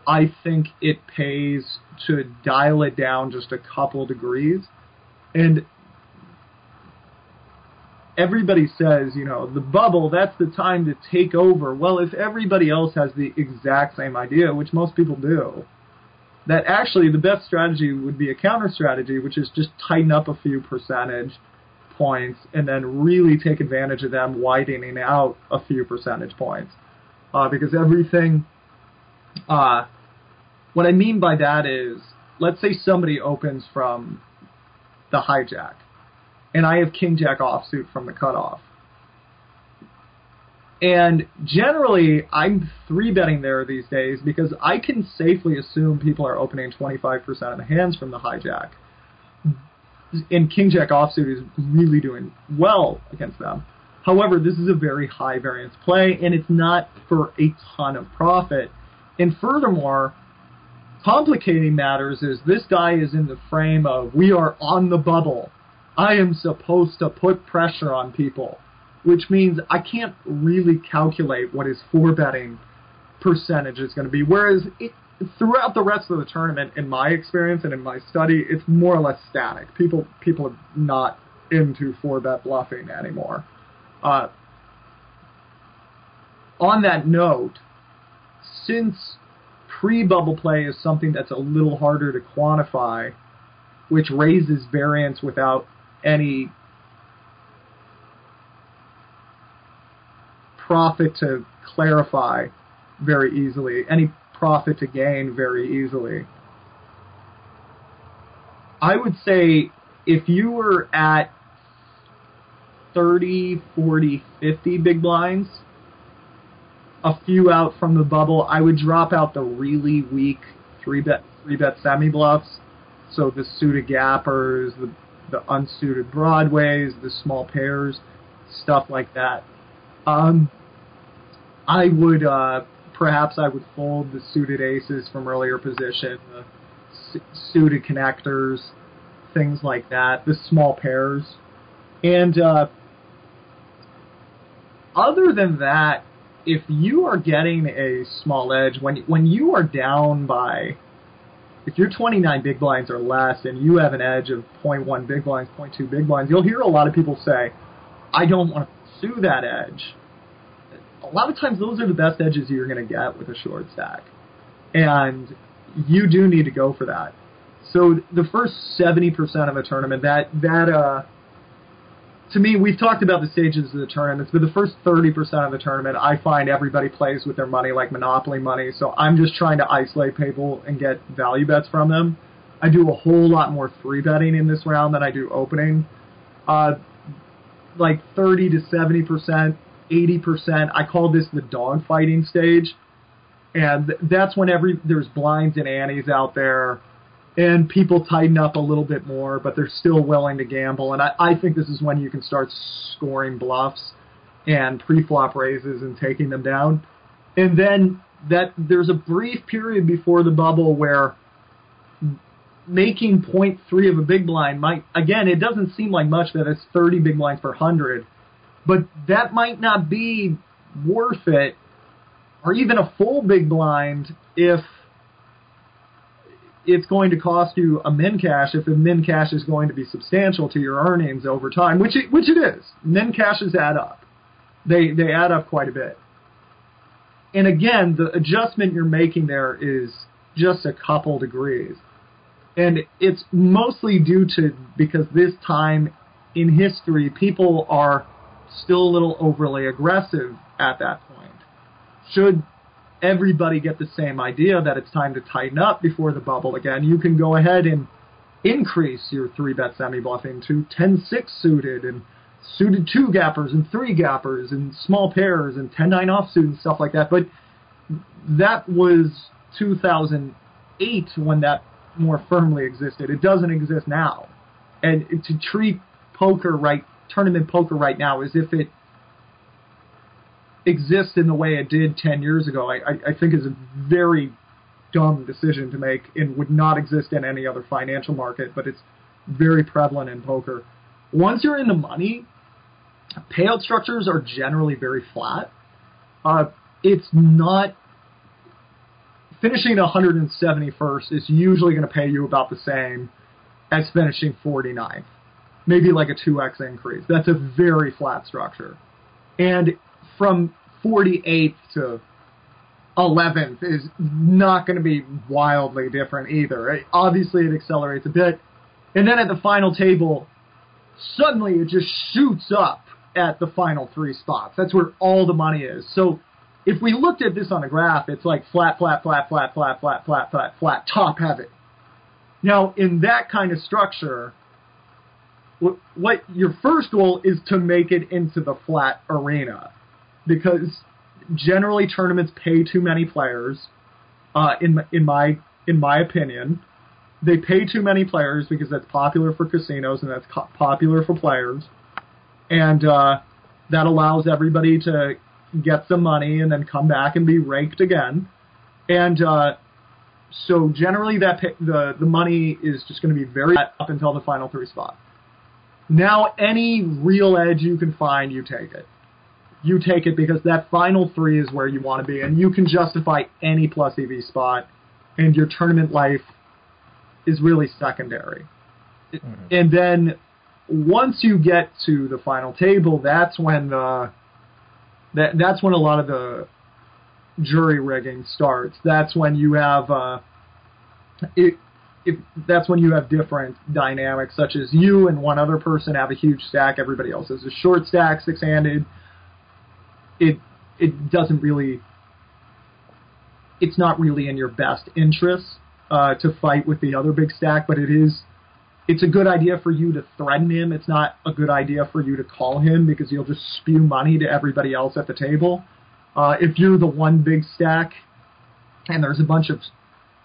I think it pays to dial it down just a couple degrees. And everybody says, you know, the bubble, that's the time to take over. Well, if everybody else has the exact same idea, which most people do, that actually the best strategy would be a counter strategy, which is just tighten up a few percentage points and then really take advantage of them widening out a few percentage points. Uh, because everything, uh, what I mean by that is, let's say somebody opens from the hijack, and I have king jack offsuit from the cutoff. And generally, I'm three betting there these days because I can safely assume people are opening 25% of the hands from the hijack. And king jack offsuit is really doing well against them. However, this is a very high variance play, and it's not for a ton of profit. And furthermore, complicating matters is this guy is in the frame of we are on the bubble. I am supposed to put pressure on people, which means I can't really calculate what his four betting percentage is going to be. Whereas it, throughout the rest of the tournament, in my experience and in my study, it's more or less static. People people are not into four bet bluffing anymore. Uh, on that note, since pre-bubble play is something that's a little harder to quantify, which raises variance without any profit to clarify very easily, any profit to gain very easily. I would say if you were at 30, 40, 50 big blinds, a few out from the bubble, I would drop out the really weak three bet three bet semi bluffs. So the suited gappers, the the unsuited broadways, the small pairs, stuff like that. Um, I would uh, perhaps I would fold the suited aces from earlier position, the su- suited connectors, things like that, the small pairs, and uh, other than that, if you are getting a small edge when when you are down by if you're 29 big blinds or less and you have an edge of 0.1 big blinds, 0.2 big blinds, you'll hear a lot of people say, "I don't want to pursue that edge." A lot of times, those are the best edges you're going to get with a short stack, and you do need to go for that. So the first 70% of a tournament, that that uh, to me, we've talked about the stages of the tournaments, but the first 30% of the tournament, I find everybody plays with their money like Monopoly money. So I'm just trying to isolate people and get value bets from them. I do a whole lot more three betting in this round than I do opening. Uh, like 30 to 70%, 80%. I call this the dog fighting stage. And that's when every there's blinds and antes out there and people tighten up a little bit more, but they're still willing to gamble. And I, I think this is when you can start scoring bluffs and pre-flop raises and taking them down. And then that there's a brief period before the bubble where making 0.3 of a big blind might again it doesn't seem like much that it's 30 big blinds per 100 but that might not be worth it or even a full big blind if it's going to cost you a min cash if the min cash is going to be substantial to your earnings over time, which it, which it is. Min cashes add up. They they add up quite a bit. And again, the adjustment you're making there is just a couple degrees. And it's mostly due to because this time in history people are still a little overly aggressive at that point. Should everybody get the same idea that it's time to tighten up before the bubble again, you can go ahead and increase your three bet semi bluffing to 10 6 suited and suited two gappers and three gappers and small pairs and 10 9 offsuit and stuff like that. But that was 2008 when that more firmly existed. It doesn't exist now. And to treat poker right, tournament poker right now is if it exists in the way it did 10 years ago, I, I, think is a very dumb decision to make and would not exist in any other financial market, but it's very prevalent in poker. Once you're in the money, payout structures are generally very flat. Uh, it's not finishing 171st is usually going to pay you about the same as finishing 49th, maybe like a 2x increase. That's a very flat structure. And from 48th to 11th is not going to be wildly different either. Obviously, it accelerates a bit. And then at the final table, suddenly it just shoots up at the final three spots. That's where all the money is. So if we looked at this on a graph, it's like flat, flat, flat, flat, flat, flat, flat, flat, flat, top heavy. Now, in that kind of structure, what your first goal is to make it into the flat arena because generally tournaments pay too many players. Uh, in in my in my opinion, they pay too many players because that's popular for casinos and that's co- popular for players, and uh, that allows everybody to get some money and then come back and be raked again. And uh, so generally, that pay, the the money is just going to be very up until the final three spot. Now, any real edge you can find, you take it you take it because that final three is where you want to be, and you can justify any plus EV spot, and your tournament life is really secondary. Mm-hmm. And then once you get to the final table, that's when the that that's when a lot of the jury rigging starts. That's when you have uh, it, if that's when you have different dynamics, such as you and one other person have a huge stack, everybody else has a short stack, six handed it it doesn't really it's not really in your best interest uh, to fight with the other big stack, but it is it's a good idea for you to threaten him. It's not a good idea for you to call him because you'll just spew money to everybody else at the table. Uh, if you're the one big stack and there's a bunch of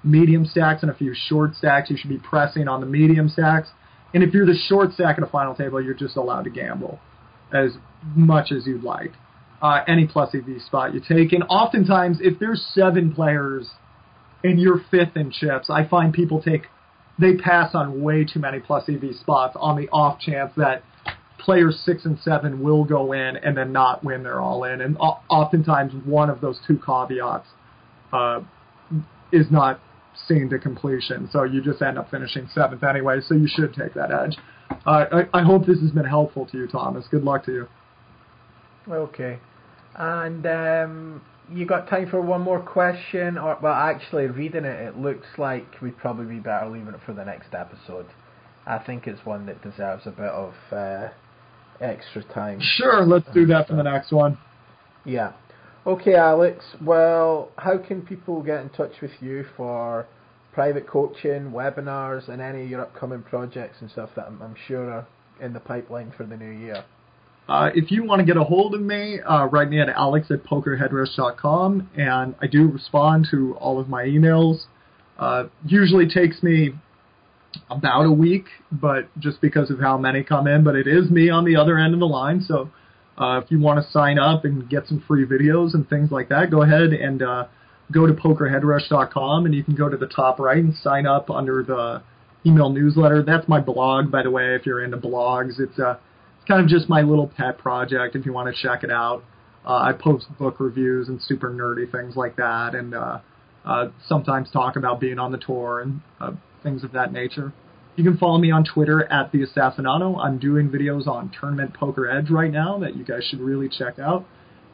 medium stacks and a few short stacks, you should be pressing on the medium stacks. And if you're the short stack at a final table, you're just allowed to gamble as much as you'd like uh, any plus EV spot you take. And oftentimes, if there's seven players and you're fifth in chips, I find people take they pass on way too many plus EV spots on the off chance that players six and seven will go in and then not win their all in. And oftentimes, one of those two caveats uh, is not seen to completion. So you just end up finishing seventh anyway. So you should take that edge. Uh, I, I hope this has been helpful to you, Thomas. Good luck to you. Okay. And um, you got time for one more question? Or well, actually, reading it, it looks like we'd probably be better leaving it for the next episode. I think it's one that deserves a bit of uh, extra time. Sure, let's do that for the next one. Yeah. Okay, Alex. Well, how can people get in touch with you for private coaching, webinars, and any of your upcoming projects and stuff that I'm, I'm sure are in the pipeline for the new year? Uh, if you want to get a hold of me, uh, write me at alex at pokerheadrush.com, and I do respond to all of my emails. Uh, usually takes me about a week, but just because of how many come in, but it is me on the other end of the line, so uh, if you want to sign up and get some free videos and things like that, go ahead and uh, go to pokerheadrush.com and you can go to the top right and sign up under the email newsletter. That's my blog, by the way, if you're into blogs. It's uh, it's kind of just my little pet project if you want to check it out. Uh, I post book reviews and super nerdy things like that, and uh, uh, sometimes talk about being on the tour and uh, things of that nature. You can follow me on Twitter at the Assassinato. I'm doing videos on Tournament Poker Edge right now that you guys should really check out.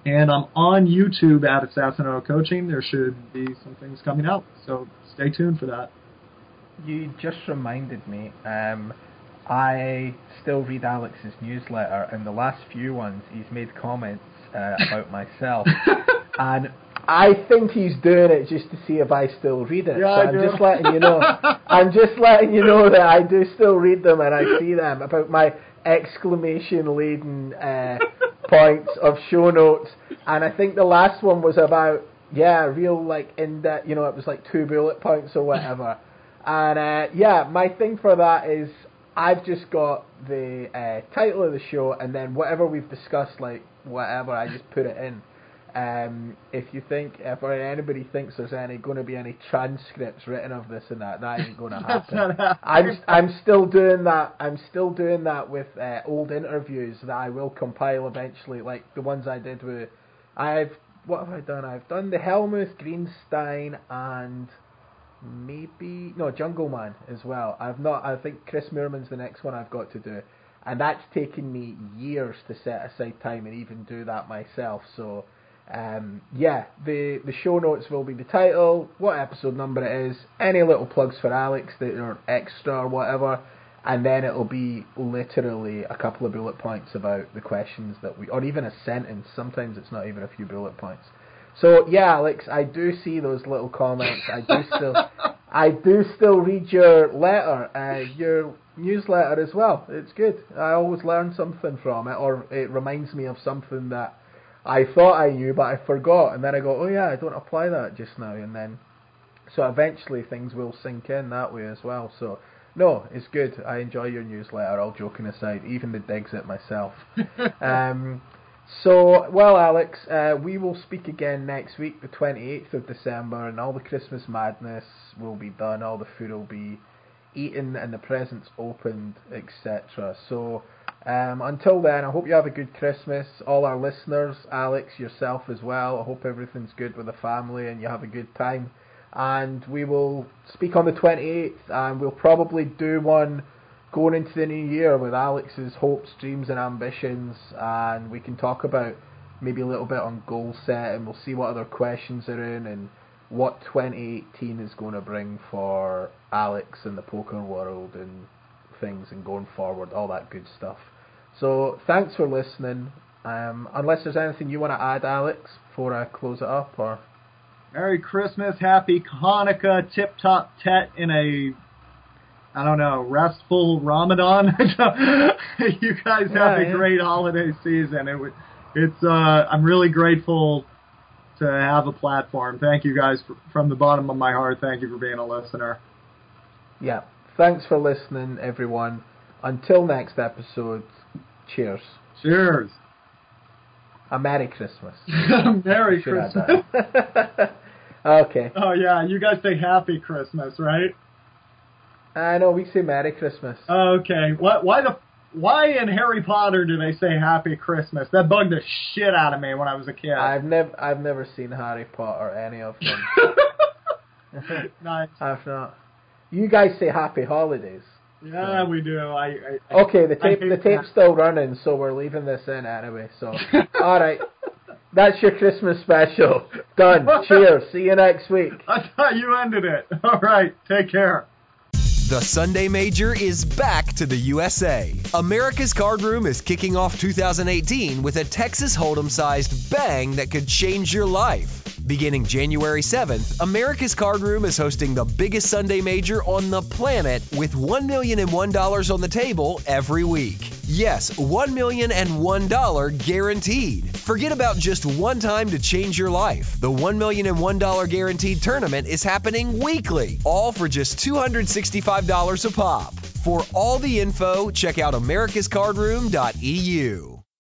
And I'm on YouTube at Assassinato Coaching. There should be some things coming out, so stay tuned for that. You just reminded me. Um, I still read Alex's newsletter, and the last few ones he's made comments uh, about [LAUGHS] myself, [LAUGHS] and I think he's doing it just to see if I still read it. Yeah, so I'm just letting you know. [LAUGHS] I'm just letting you know that I do still read them and I see them about my exclamation laden uh, [LAUGHS] points of show notes. And I think the last one was about yeah, real like in that you know it was like two bullet points or whatever. [LAUGHS] And uh, yeah, my thing for that is I've just got the uh, title of the show and then whatever we've discussed, like whatever, I just put it in. Um, if you think, if anybody thinks there's any going to be any transcripts written of this and that, that ain't going [LAUGHS] to happen. I'm I'm still doing that. I'm still doing that with uh, old interviews that I will compile eventually, like the ones I did with. I've what have I done? I've done the Helmuth, Greenstein, and maybe no Jungle Man as well. I've not. I think Chris Moorman's the next one I've got to do, and that's taken me years to set aside time and even do that myself. So. Um, yeah, the the show notes will be the title, what episode number it is, any little plugs for Alex that are extra or whatever, and then it'll be literally a couple of bullet points about the questions that we, or even a sentence. Sometimes it's not even a few bullet points. So yeah, Alex, I do see those little comments. I do still, I do still read your letter, uh, your newsletter as well. It's good. I always learn something from it, or it reminds me of something that I thought I knew, but I forgot, and then I go, oh yeah, I don't apply that just now, and then so eventually things will sink in that way as well. So no, it's good. I enjoy your newsletter. All joking aside, even the digs at myself. [LAUGHS] um, so well, Alex, uh, we will speak again next week, the twenty eighth of December, and all the Christmas madness will be done. All the food will be eaten and the presents opened, etc. So. Um, until then, I hope you have a good Christmas. All our listeners, Alex, yourself as well. I hope everything's good with the family and you have a good time. And we will speak on the 28th, and we'll probably do one going into the new year with Alex's hopes, dreams, and ambitions. And we can talk about maybe a little bit on goal set, and we'll see what other questions are in and what 2018 is going to bring for Alex and the poker world and things and going forward, all that good stuff. So thanks for listening. Um, unless there's anything you want to add, Alex, before I close it up, or Merry Christmas, Happy Hanukkah, Tip Top Tet in a, I don't know, restful Ramadan. [LAUGHS] you guys have Yeah, a yeah. great holiday season. It, wa- it's, uh, I'm really grateful to have a platform. Thank you guys for, from the bottom of my heart. Thank you for being a listener. yeah. Thanks for listening, everyone. Until next episode, cheers. Cheers. A Merry Christmas. [LAUGHS] Merry Christmas. [LAUGHS] okay. Oh yeah, you guys say Happy Christmas, right? I know we say Merry Christmas. Okay. What? Why the? Why in Harry Potter do they say Happy Christmas? That bugged the shit out of me when I was a kid. I've never, I've never seen Harry Potter, or any of them. [LAUGHS] nice. I've not. You guys say Happy Holidays. Yeah, we do. I. I I- Okay, the tape, hate the tape's that. still running, so we're leaving this in anyway. So, [LAUGHS] all right, that's your Christmas special done. [LAUGHS] Cheers. See you next week. I thought you ended it. [LAUGHS] All right. Take care. The Sunday Major is back to the USA. America's Card Room is kicking off 2018 with a Texas Hold'em sized bang that could change your life. Beginning January 7th, America's Card Room is hosting the biggest Sunday Major on the planet with $1 million and $1 on the table every week. Yes, $1 million and $1 guaranteed. Forget about just one time to change your life. The $1 million and $1 guaranteed tournament is happening weekly, all for just $265 a pop. For all the info, check out americascardroom.eu.